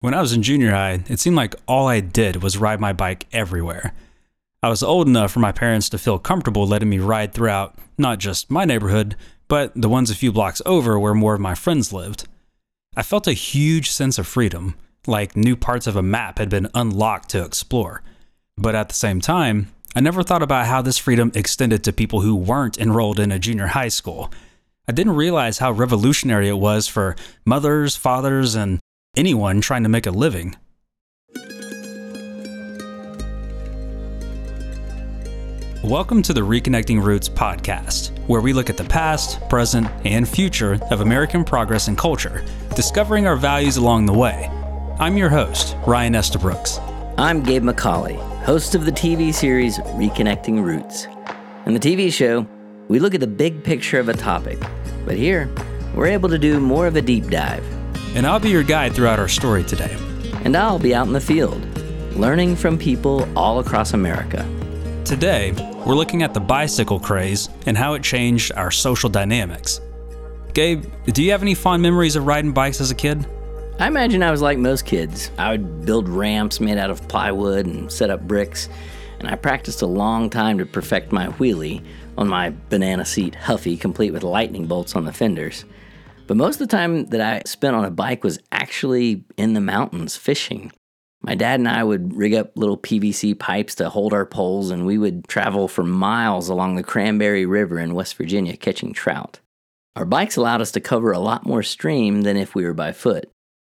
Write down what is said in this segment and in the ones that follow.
When I was in junior high, it seemed like all I did was ride my bike everywhere. I was old enough for my parents to feel comfortable letting me ride throughout not just my neighborhood, but the ones a few blocks over where more of my friends lived. I felt a huge sense of freedom, like new parts of a map had been unlocked to explore. But at the same time, I never thought about how this freedom extended to people who weren't enrolled in a junior high school. I didn't realize how revolutionary it was for mothers, fathers, and anyone trying to make a living. Welcome to the Reconnecting Roots podcast, where we look at the past, present, and future of American progress and culture, discovering our values along the way. I'm your host, Ryan Estabrooks. I'm Gabe McCauley, host of the TV series Reconnecting Roots. In the TV show, we look at the big picture of a topic, but here, we're able to do more of a deep dive and I'll be your guide throughout our story today. And I'll be out in the field, learning from people all across America. Today, we're looking at the bicycle craze and how it changed our social dynamics. Gabe, do you have any fond memories of riding bikes as a kid? I imagine I was like most kids. I would build ramps made out of plywood and set up bricks, and I practiced a long time to perfect my wheelie on my banana seat Huffy, complete with lightning bolts on the fenders. But most of the time that I spent on a bike was actually in the mountains fishing. My dad and I would rig up little PVC pipes to hold our poles, and we would travel for miles along the Cranberry River in West Virginia catching trout. Our bikes allowed us to cover a lot more stream than if we were by foot.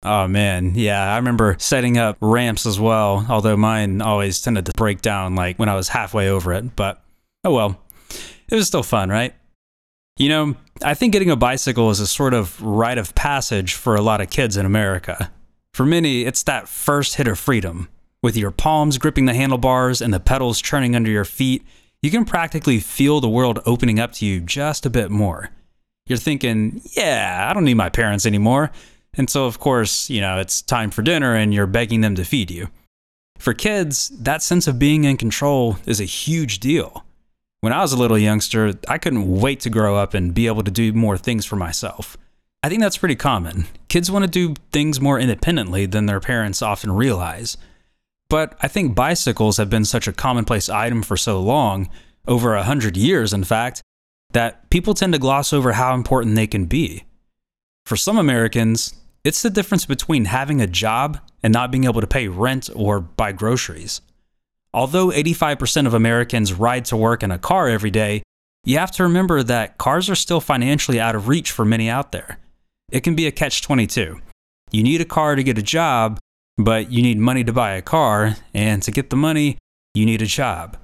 Oh man, yeah, I remember setting up ramps as well, although mine always tended to break down like when I was halfway over it, but oh well. It was still fun, right? You know, I think getting a bicycle is a sort of rite of passage for a lot of kids in America. For many, it's that first hit of freedom. With your palms gripping the handlebars and the pedals churning under your feet, you can practically feel the world opening up to you just a bit more. You're thinking, yeah, I don't need my parents anymore. And so, of course, you know, it's time for dinner and you're begging them to feed you. For kids, that sense of being in control is a huge deal. When I was a little youngster, I couldn't wait to grow up and be able to do more things for myself. I think that's pretty common. Kids want to do things more independently than their parents often realize. But I think bicycles have been such a commonplace item for so long, over a hundred years in fact, that people tend to gloss over how important they can be. For some Americans, it's the difference between having a job and not being able to pay rent or buy groceries. Although 85% of Americans ride to work in a car every day, you have to remember that cars are still financially out of reach for many out there. It can be a catch 22. You need a car to get a job, but you need money to buy a car, and to get the money, you need a job.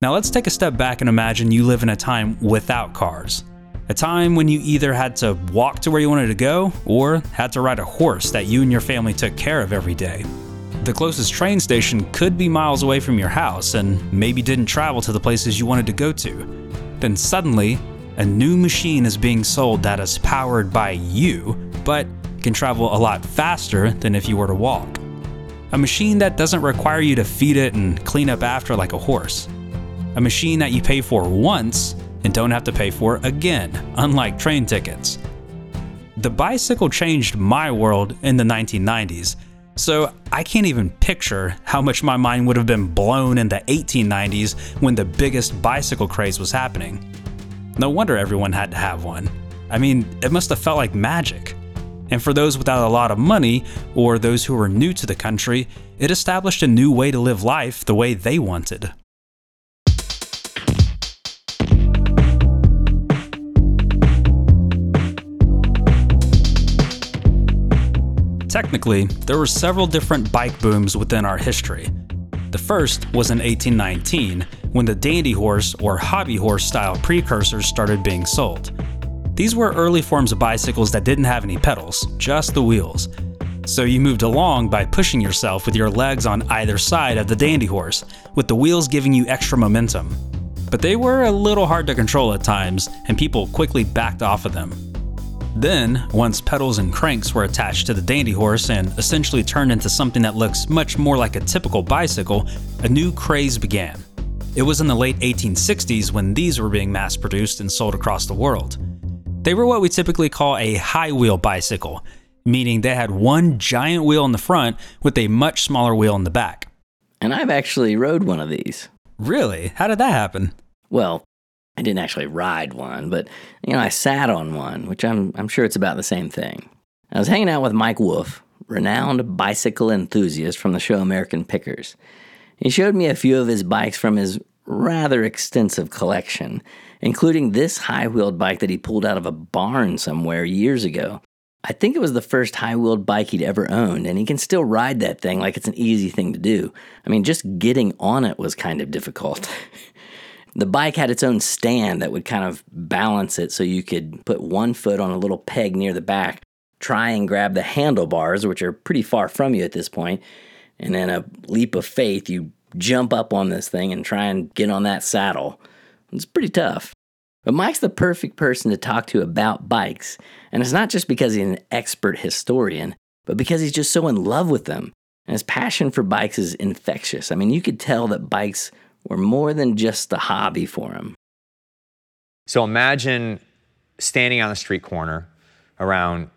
Now let's take a step back and imagine you live in a time without cars. A time when you either had to walk to where you wanted to go or had to ride a horse that you and your family took care of every day the closest train station could be miles away from your house and maybe didn't travel to the places you wanted to go to. Then suddenly, a new machine is being sold that is powered by you, but can travel a lot faster than if you were to walk. A machine that doesn't require you to feed it and clean up after like a horse. A machine that you pay for once and don't have to pay for again, unlike train tickets. The bicycle changed my world in the 1990s so I can't even picture how much my mind would have been blown in the 1890s when the biggest bicycle craze was happening. No wonder everyone had to have one. I mean, it must have felt like magic. And for those without a lot of money, or those who were new to the country, it established a new way to live life the way they wanted. Technically, there were several different bike booms within our history. The first was in 1819, when the dandy horse or hobby horse style precursors started being sold. These were early forms of bicycles that didn't have any pedals, just the wheels. So you moved along by pushing yourself with your legs on either side of the dandy horse, with the wheels giving you extra momentum. But they were a little hard to control at times, and people quickly backed off of them. Then, once pedals and cranks were attached to the dandy horse and essentially turned into something that looks much more like a typical bicycle, a new craze began. It was in the late 1860s when these were being mass produced and sold across the world. They were what we typically call a high wheel bicycle, meaning they had one giant wheel in the front with a much smaller wheel in the back. And I've actually rode one of these. Really? How did that happen? Well, I didn't actually ride one, but you know, I sat on one, which I'm I'm sure it's about the same thing. I was hanging out with Mike Wolfe, renowned bicycle enthusiast from the show American Pickers. He showed me a few of his bikes from his rather extensive collection, including this high wheeled bike that he pulled out of a barn somewhere years ago. I think it was the first high wheeled bike he'd ever owned, and he can still ride that thing like it's an easy thing to do. I mean, just getting on it was kind of difficult. the bike had its own stand that would kind of balance it so you could put one foot on a little peg near the back, try and grab the handlebars, which are pretty far from you at this point, and then a leap of faith, you jump up on this thing and try and get on that saddle. It's pretty tough. But Mike's the perfect person to talk to about bikes, and it's not just because he's an expert historian, but because he's just so in love with them. And his passion for bikes is infectious. I mean, you could tell that bikes were more than just a hobby for him. So imagine standing on the street corner around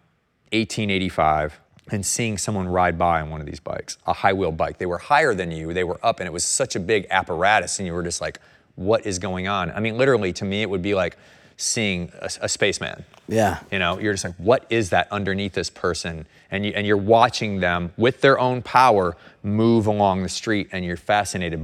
1885 and seeing someone ride by on one of these bikes, a high wheel bike. They were higher than you, they were up, and it was such a big apparatus, and you were just like, what is going on? I mean, literally, to me, it would be like seeing a, a spaceman. Yeah. You know, you're just like, what is that underneath this person? And, you, and you're watching them with their own power move along the street, and you're fascinated.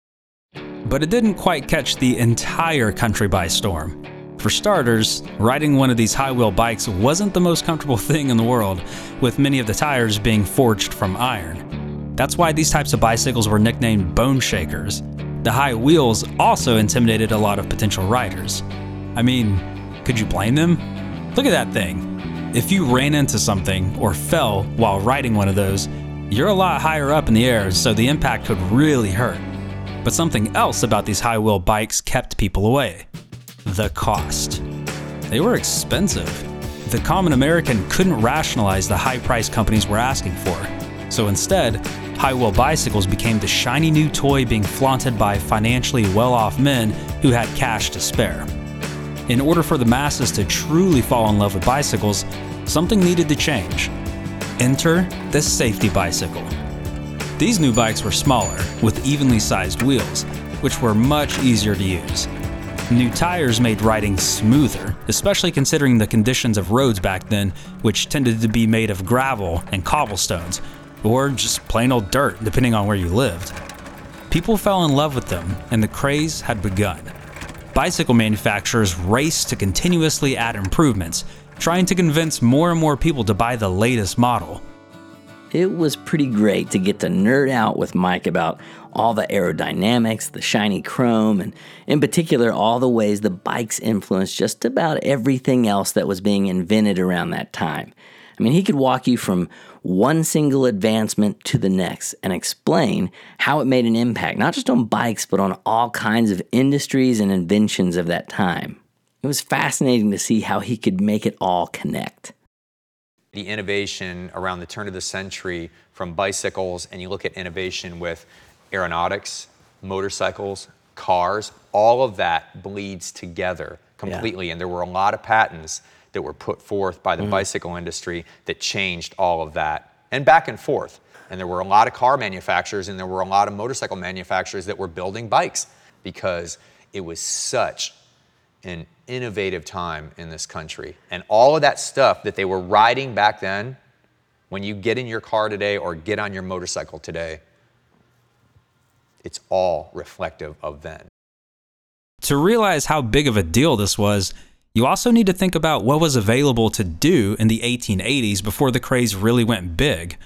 But it didn't quite catch the entire country by storm. For starters, riding one of these high wheel bikes wasn't the most comfortable thing in the world, with many of the tires being forged from iron. That's why these types of bicycles were nicknamed bone shakers. The high wheels also intimidated a lot of potential riders. I mean, could you blame them? Look at that thing. If you ran into something or fell while riding one of those, you're a lot higher up in the air, so the impact could really hurt. But something else about these high wheel bikes kept people away the cost. They were expensive. The common American couldn't rationalize the high price companies were asking for. So instead, high wheel bicycles became the shiny new toy being flaunted by financially well off men who had cash to spare. In order for the masses to truly fall in love with bicycles, something needed to change. Enter the safety bicycle. These new bikes were smaller, with evenly sized wheels, which were much easier to use. New tires made riding smoother, especially considering the conditions of roads back then, which tended to be made of gravel and cobblestones, or just plain old dirt, depending on where you lived. People fell in love with them, and the craze had begun. Bicycle manufacturers raced to continuously add improvements, trying to convince more and more people to buy the latest model. It was pretty great to get to nerd out with Mike about all the aerodynamics, the shiny chrome, and in particular, all the ways the bikes influenced just about everything else that was being invented around that time. I mean, he could walk you from one single advancement to the next and explain how it made an impact, not just on bikes, but on all kinds of industries and inventions of that time. It was fascinating to see how he could make it all connect. The innovation around the turn of the century from bicycles, and you look at innovation with aeronautics, motorcycles, cars, all of that bleeds together completely. Yeah. And there were a lot of patents that were put forth by the mm. bicycle industry that changed all of that and back and forth. And there were a lot of car manufacturers and there were a lot of motorcycle manufacturers that were building bikes because it was such an innovative time in this country. And all of that stuff that they were riding back then, when you get in your car today or get on your motorcycle today, it's all reflective of then. To realize how big of a deal this was, you also need to think about what was available to do in the 1880s before the craze really went big.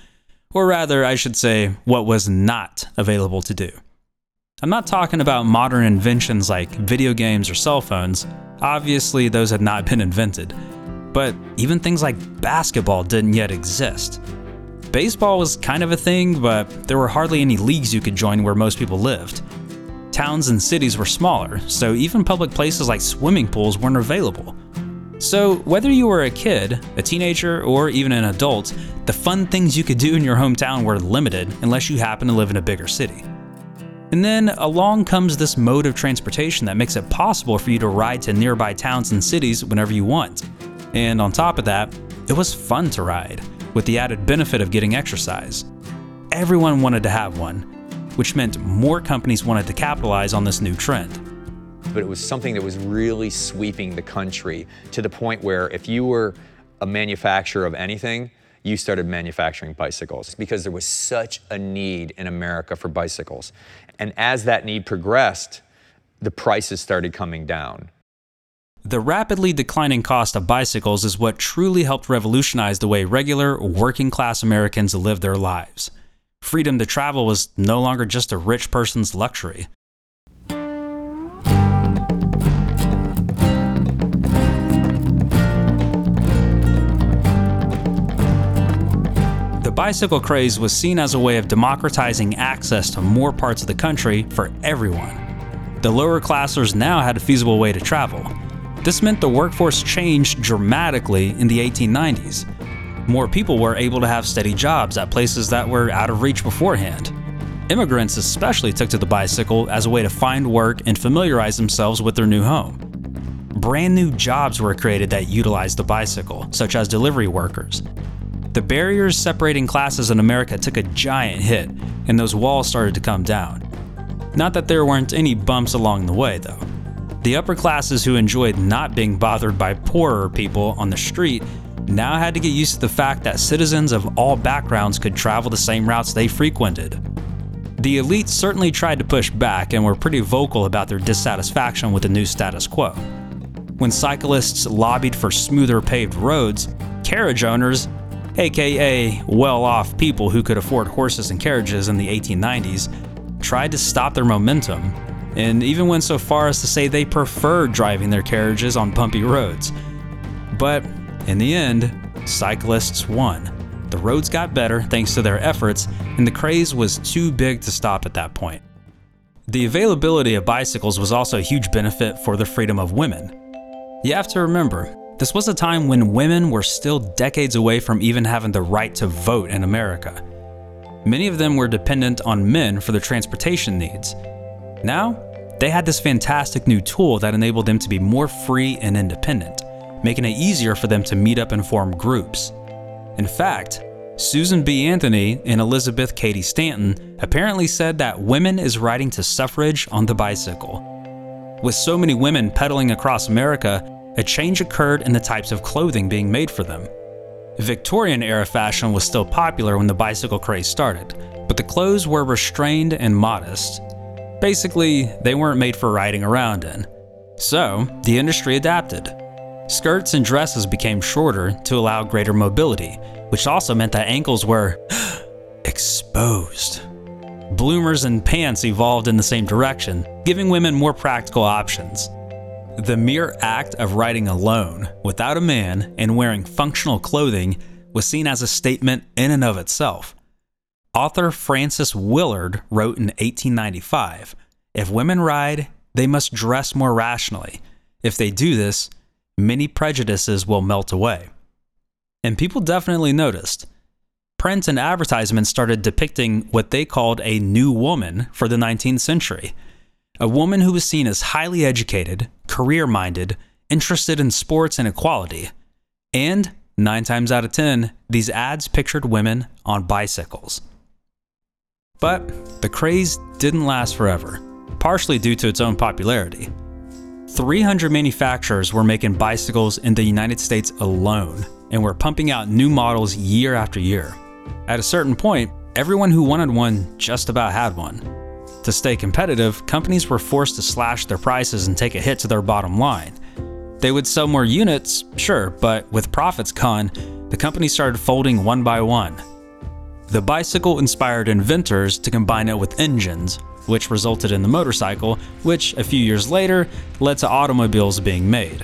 Or rather, I should say, what was not available to do. I'm not talking about modern inventions like video games or cell phones. Obviously, those had not been invented. But even things like basketball didn't yet exist. Baseball was kind of a thing, but there were hardly any leagues you could join where most people lived. Towns and cities were smaller, so even public places like swimming pools weren't available. So, whether you were a kid, a teenager, or even an adult, the fun things you could do in your hometown were limited unless you happened to live in a bigger city. And then along comes this mode of transportation that makes it possible for you to ride to nearby towns and cities whenever you want. And on top of that, it was fun to ride. with the added benefit of getting exercise. Everyone wanted to have one, which meant more companies wanted to capitalize on this new trend. But it was something that was really sweeping the country to the point where if you were a manufacturer of anything, you started manufacturing bicycles because there was such a need in America for bicycles. And as that need progressed, the prices started coming down. The rapidly declining cost of bicycles is what truly helped revolutionize the way regular, working class Americans live their lives. Freedom to travel was no longer just a rich person's luxury. Bicycle craze was seen as a way of democratizing access to more parts of the country for everyone. The lower classers now had a feasible way to travel. This meant the workforce changed dramatically in the 1890s. More people were able to have steady jobs at places that were out of reach beforehand. Immigrants especially took to the bicycle as a way to find work and familiarize themselves with their new home. Brand new jobs were created that utilized the bicycle, such as delivery workers. The barriers separating classes in America took a giant hit, and those walls started to come down. Not that there weren't any bumps along the way, though. The upper classes who enjoyed not being bothered by poorer people on the street now had to get used to the fact that citizens of all backgrounds could travel the same routes they frequented. The elites certainly tried to push back and were pretty vocal about their dissatisfaction with the new status quo. When cyclists lobbied for smoother paved roads, carriage owners aka well off people who could afford horses and carriages in the 1890s, tried to stop their momentum, and even went so far as to say they preferred driving their carriages on bumpy roads. But in the end, cyclists won. The roads got better thanks to their efforts, and the craze was too big to stop at that point. The availability of bicycles was also a huge benefit for the freedom of women. You have to remember, this was a time when women were still decades away from even having the right to vote in America. Many of them were dependent on men for their transportation needs. Now, they had this fantastic new tool that enabled them to be more free and independent, making it easier for them to meet up and form groups. In fact, Susan B. Anthony and Elizabeth Cady Stanton apparently said that women is riding to suffrage on the bicycle. With so many women pedaling across America, a change occurred in the types of clothing being made for them. Victorian era fashion was still popular when the bicycle craze started, but the clothes were restrained and modest. Basically, they weren't made for riding around in. So, the industry adapted. Skirts and dresses became shorter to allow greater mobility, which also meant that ankles were exposed. Bloomers and pants evolved in the same direction, giving women more practical options. The mere act of riding alone, without a man, and wearing functional clothing was seen as a statement in and of itself. Author Frances Willard wrote in 1895 If women ride, they must dress more rationally. If they do this, many prejudices will melt away. And people definitely noticed. Print and advertisements started depicting what they called a new woman for the 19th century a woman who was seen as highly educated, career minded, interested in sports and equality. And, nine times out of ten, these ads pictured women on bicycles. But the craze didn't last forever, partially due to its own popularity. 300 manufacturers were making bicycles in the United States alone and were pumping out new models year after year. At a certain point, everyone who wanted one just about had one. To stay competitive, companies were forced to slash their prices and take a hit to their bottom line. They would sell more units, sure, but with profits gone, the company started folding one by one. The bicycle inspired inventors to combine it with engines, which resulted in the motorcycle, which a few years later led to automobiles being made.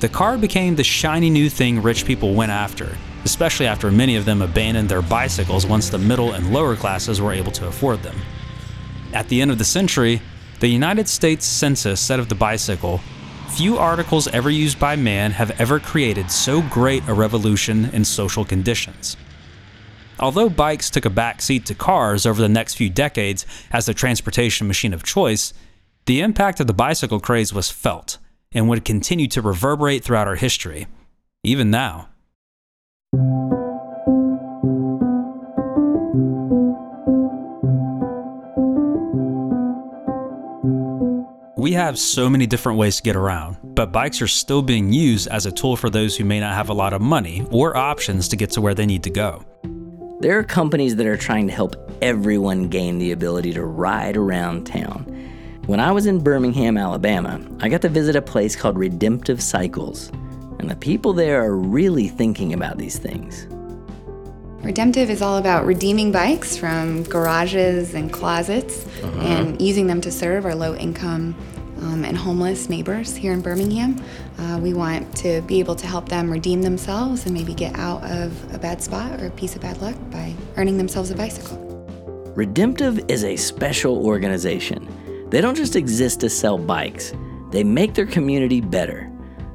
The car became the shiny new thing rich people went after, especially after many of them abandoned their bicycles once the middle and lower classes were able to afford them. At the end of the century, the United States Census said of the bicycle, Few articles ever used by man have ever created so great a revolution in social conditions. Although bikes took a back seat to cars over the next few decades as the transportation machine of choice, the impact of the bicycle craze was felt and would continue to reverberate throughout our history, even now. We have so many different ways to get around, but bikes are still being used as a tool for those who may not have a lot of money or options to get to where they need to go. There are companies that are trying to help everyone gain the ability to ride around town. When I was in Birmingham, Alabama, I got to visit a place called Redemptive Cycles, and the people there are really thinking about these things. Redemptive is all about redeeming bikes from garages and closets uh-huh. and using them to serve our low income um, and homeless neighbors here in Birmingham. Uh, we want to be able to help them redeem themselves and maybe get out of a bad spot or a piece of bad luck by earning themselves a bicycle. Redemptive is a special organization. They don't just exist to sell bikes, they make their community better.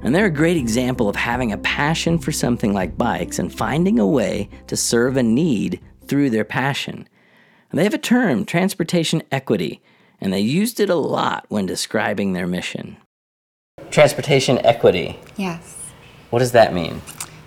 And they're a great example of having a passion for something like bikes and finding a way to serve a need through their passion. And they have a term, transportation equity, and they used it a lot when describing their mission. Transportation equity. Yes. What does that mean?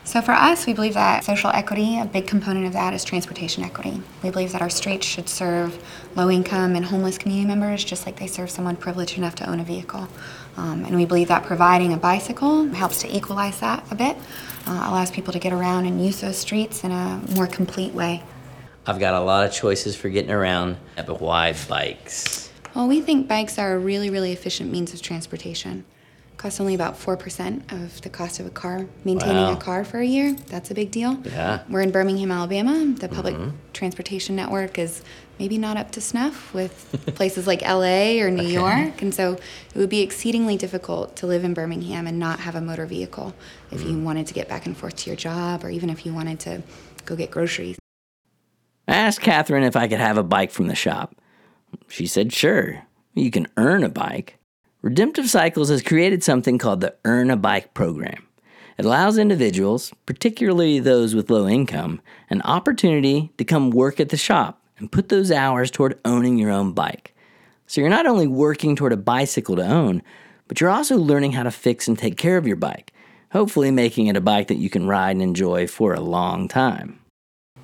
So, for us, we believe that social equity, a big component of that is transportation equity. We believe that our streets should serve low income and homeless community members just like they serve someone privileged enough to own a vehicle. Um, and we believe that providing a bicycle helps to equalize that a bit, uh, allows people to get around and use those streets in a more complete way. I've got a lot of choices for getting around, but why bikes? Well, we think bikes are a really, really efficient means of transportation. Costs only about 4% of the cost of a car. Maintaining wow. a car for a year, that's a big deal. Yeah. We're in Birmingham, Alabama. The public mm-hmm. transportation network is maybe not up to snuff with places like LA or New okay. York. And so it would be exceedingly difficult to live in Birmingham and not have a motor vehicle if mm. you wanted to get back and forth to your job or even if you wanted to go get groceries. I asked Catherine if I could have a bike from the shop. She said, sure, you can earn a bike. Redemptive Cycles has created something called the Earn a Bike program. It allows individuals, particularly those with low income, an opportunity to come work at the shop and put those hours toward owning your own bike. So you're not only working toward a bicycle to own, but you're also learning how to fix and take care of your bike, hopefully making it a bike that you can ride and enjoy for a long time.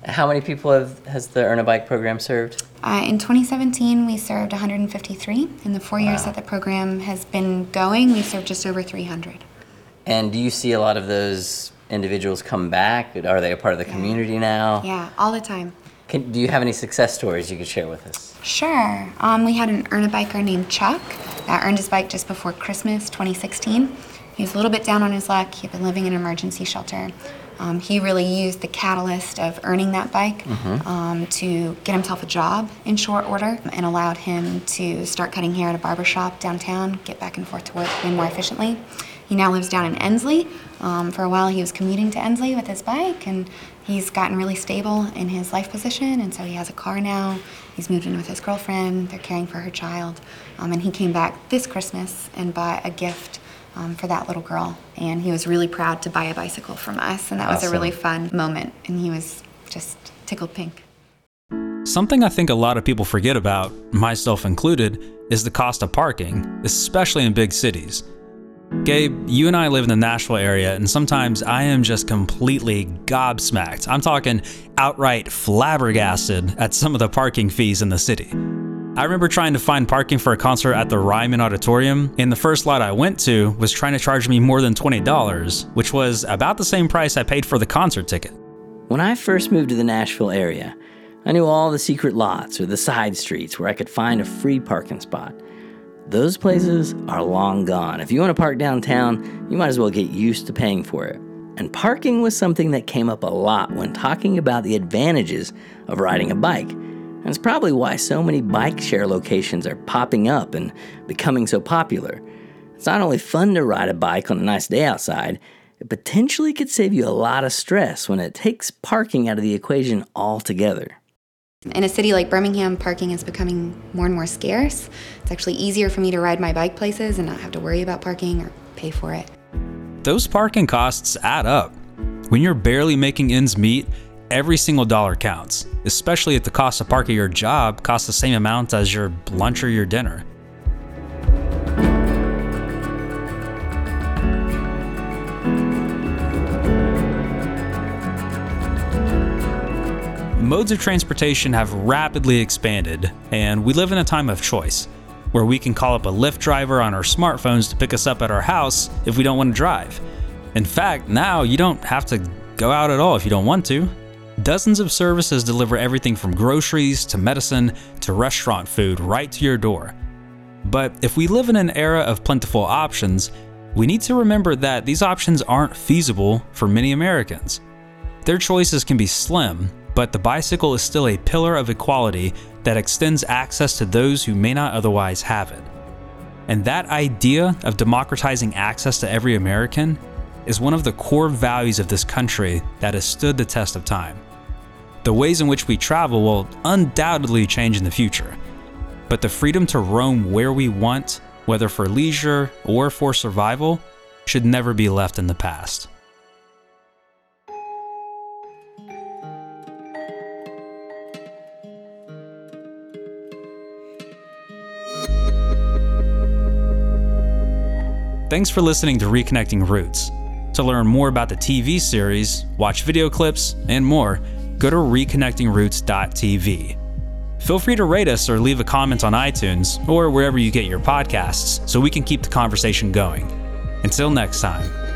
How many people have, has the Earn a Bike program served? Uh, in 2017, we served 153. In the four wow. years that the program has been going, we served just over 300. And do you see a lot of those individuals come back? Are they a part of the community now? Yeah, all the time. Can, do you have any success stories you could share with us? Sure. Um, we had an earn a biker named Chuck that earned his bike just before Christmas 2016. He was a little bit down on his luck. He'd been living in an emergency shelter. Um, he really used the catalyst of earning that bike mm-hmm. um, to get himself a job in short order and allowed him to start cutting hair at a barber shop downtown, get back and forth to work way more efficiently. He now lives down in Ensley. Um, for a while, he was commuting to Ensley with his bike, and he's gotten really stable in his life position, and so he has a car now. He's moved in with his girlfriend. They're caring for her child. Um, and he came back this Christmas and bought a gift um, for that little girl. And he was really proud to buy a bicycle from us, and that awesome. was a really fun moment. And he was just tickled pink. Something I think a lot of people forget about, myself included, is the cost of parking, especially in big cities. Gabe, you and I live in the Nashville area, and sometimes I am just completely gobsmacked. I'm talking outright flabbergasted at some of the parking fees in the city. I remember trying to find parking for a concert at the Ryman Auditorium, and the first lot I went to was trying to charge me more than $20, which was about the same price I paid for the concert ticket. When I first moved to the Nashville area, I knew all the secret lots or the side streets where I could find a free parking spot. Those places are long gone. If you want to park downtown, you might as well get used to paying for it. And parking was something that came up a lot when talking about the advantages of riding a bike. And it's probably why so many bike share locations are popping up and becoming so popular. It's not only fun to ride a bike on a nice day outside, it potentially could save you a lot of stress when it takes parking out of the equation altogether. In a city like Birmingham, parking is becoming more and more scarce. It's actually easier for me to ride my bike places and not have to worry about parking or pay for it. Those parking costs add up. When you're barely making ends meet, every single dollar counts, especially if the cost of parking your job costs the same amount as your lunch or your dinner. modes of transportation have rapidly expanded, and we live in a time of choice. where we can call up a Lyft driver on our smartphones to pick us up at our house if we don't want to drive. In fact, now you don't have to go out at all if you don't want to. Dozens of services deliver everything from groceries to medicine to restaurant food right to your door. But if we live in an era of plentiful options, we need to remember that these options aren't feasible for many Americans. Their choices can be slim, but the bicycle is still a pillar of equality that extends access to those who may not otherwise have it. And that idea of democratizing access to every American is one of the core values of this country that has stood the test of time. The ways in which we travel will undoubtedly change in the future, but the freedom to roam where we want, whether for leisure or for survival, should never be left in the past. Thanks for listening to Reconnecting Roots. To learn more about the TV series, watch video clips, and more, go to reconnectingroots.tv. Feel free to rate us or leave a comment on iTunes or wherever you get your podcasts so we can keep the conversation going. Until next time.